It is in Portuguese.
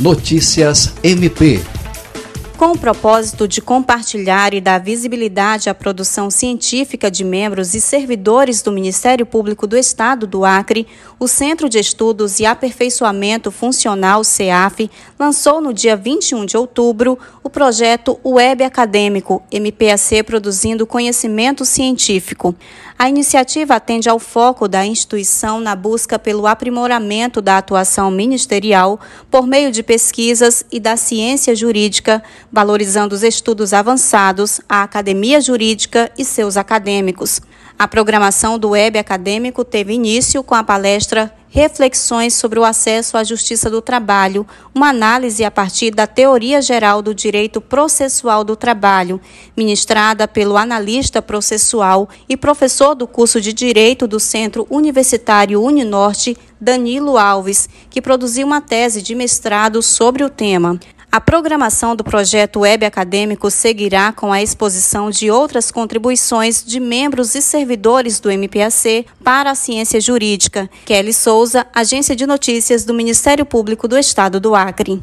Notícias MP com o propósito de compartilhar e dar visibilidade à produção científica de membros e servidores do Ministério Público do Estado do Acre, o Centro de Estudos e Aperfeiçoamento Funcional, CEAF, lançou no dia 21 de outubro o projeto Web Acadêmico, MPAC Produzindo Conhecimento Científico. A iniciativa atende ao foco da instituição na busca pelo aprimoramento da atuação ministerial por meio de pesquisas e da ciência jurídica, valorizando os estudos avançados, a academia jurídica e seus acadêmicos. A programação do Web Acadêmico teve início com a palestra Reflexões sobre o acesso à justiça do trabalho, uma análise a partir da teoria geral do direito processual do trabalho, ministrada pelo analista processual e professor do curso de Direito do Centro Universitário Uninorte, Danilo Alves, que produziu uma tese de mestrado sobre o tema. A programação do projeto Web Acadêmico seguirá com a exposição de outras contribuições de membros e servidores do MPAC para a ciência jurídica. Kelly Souza, Agência de Notícias do Ministério Público do Estado do Acre.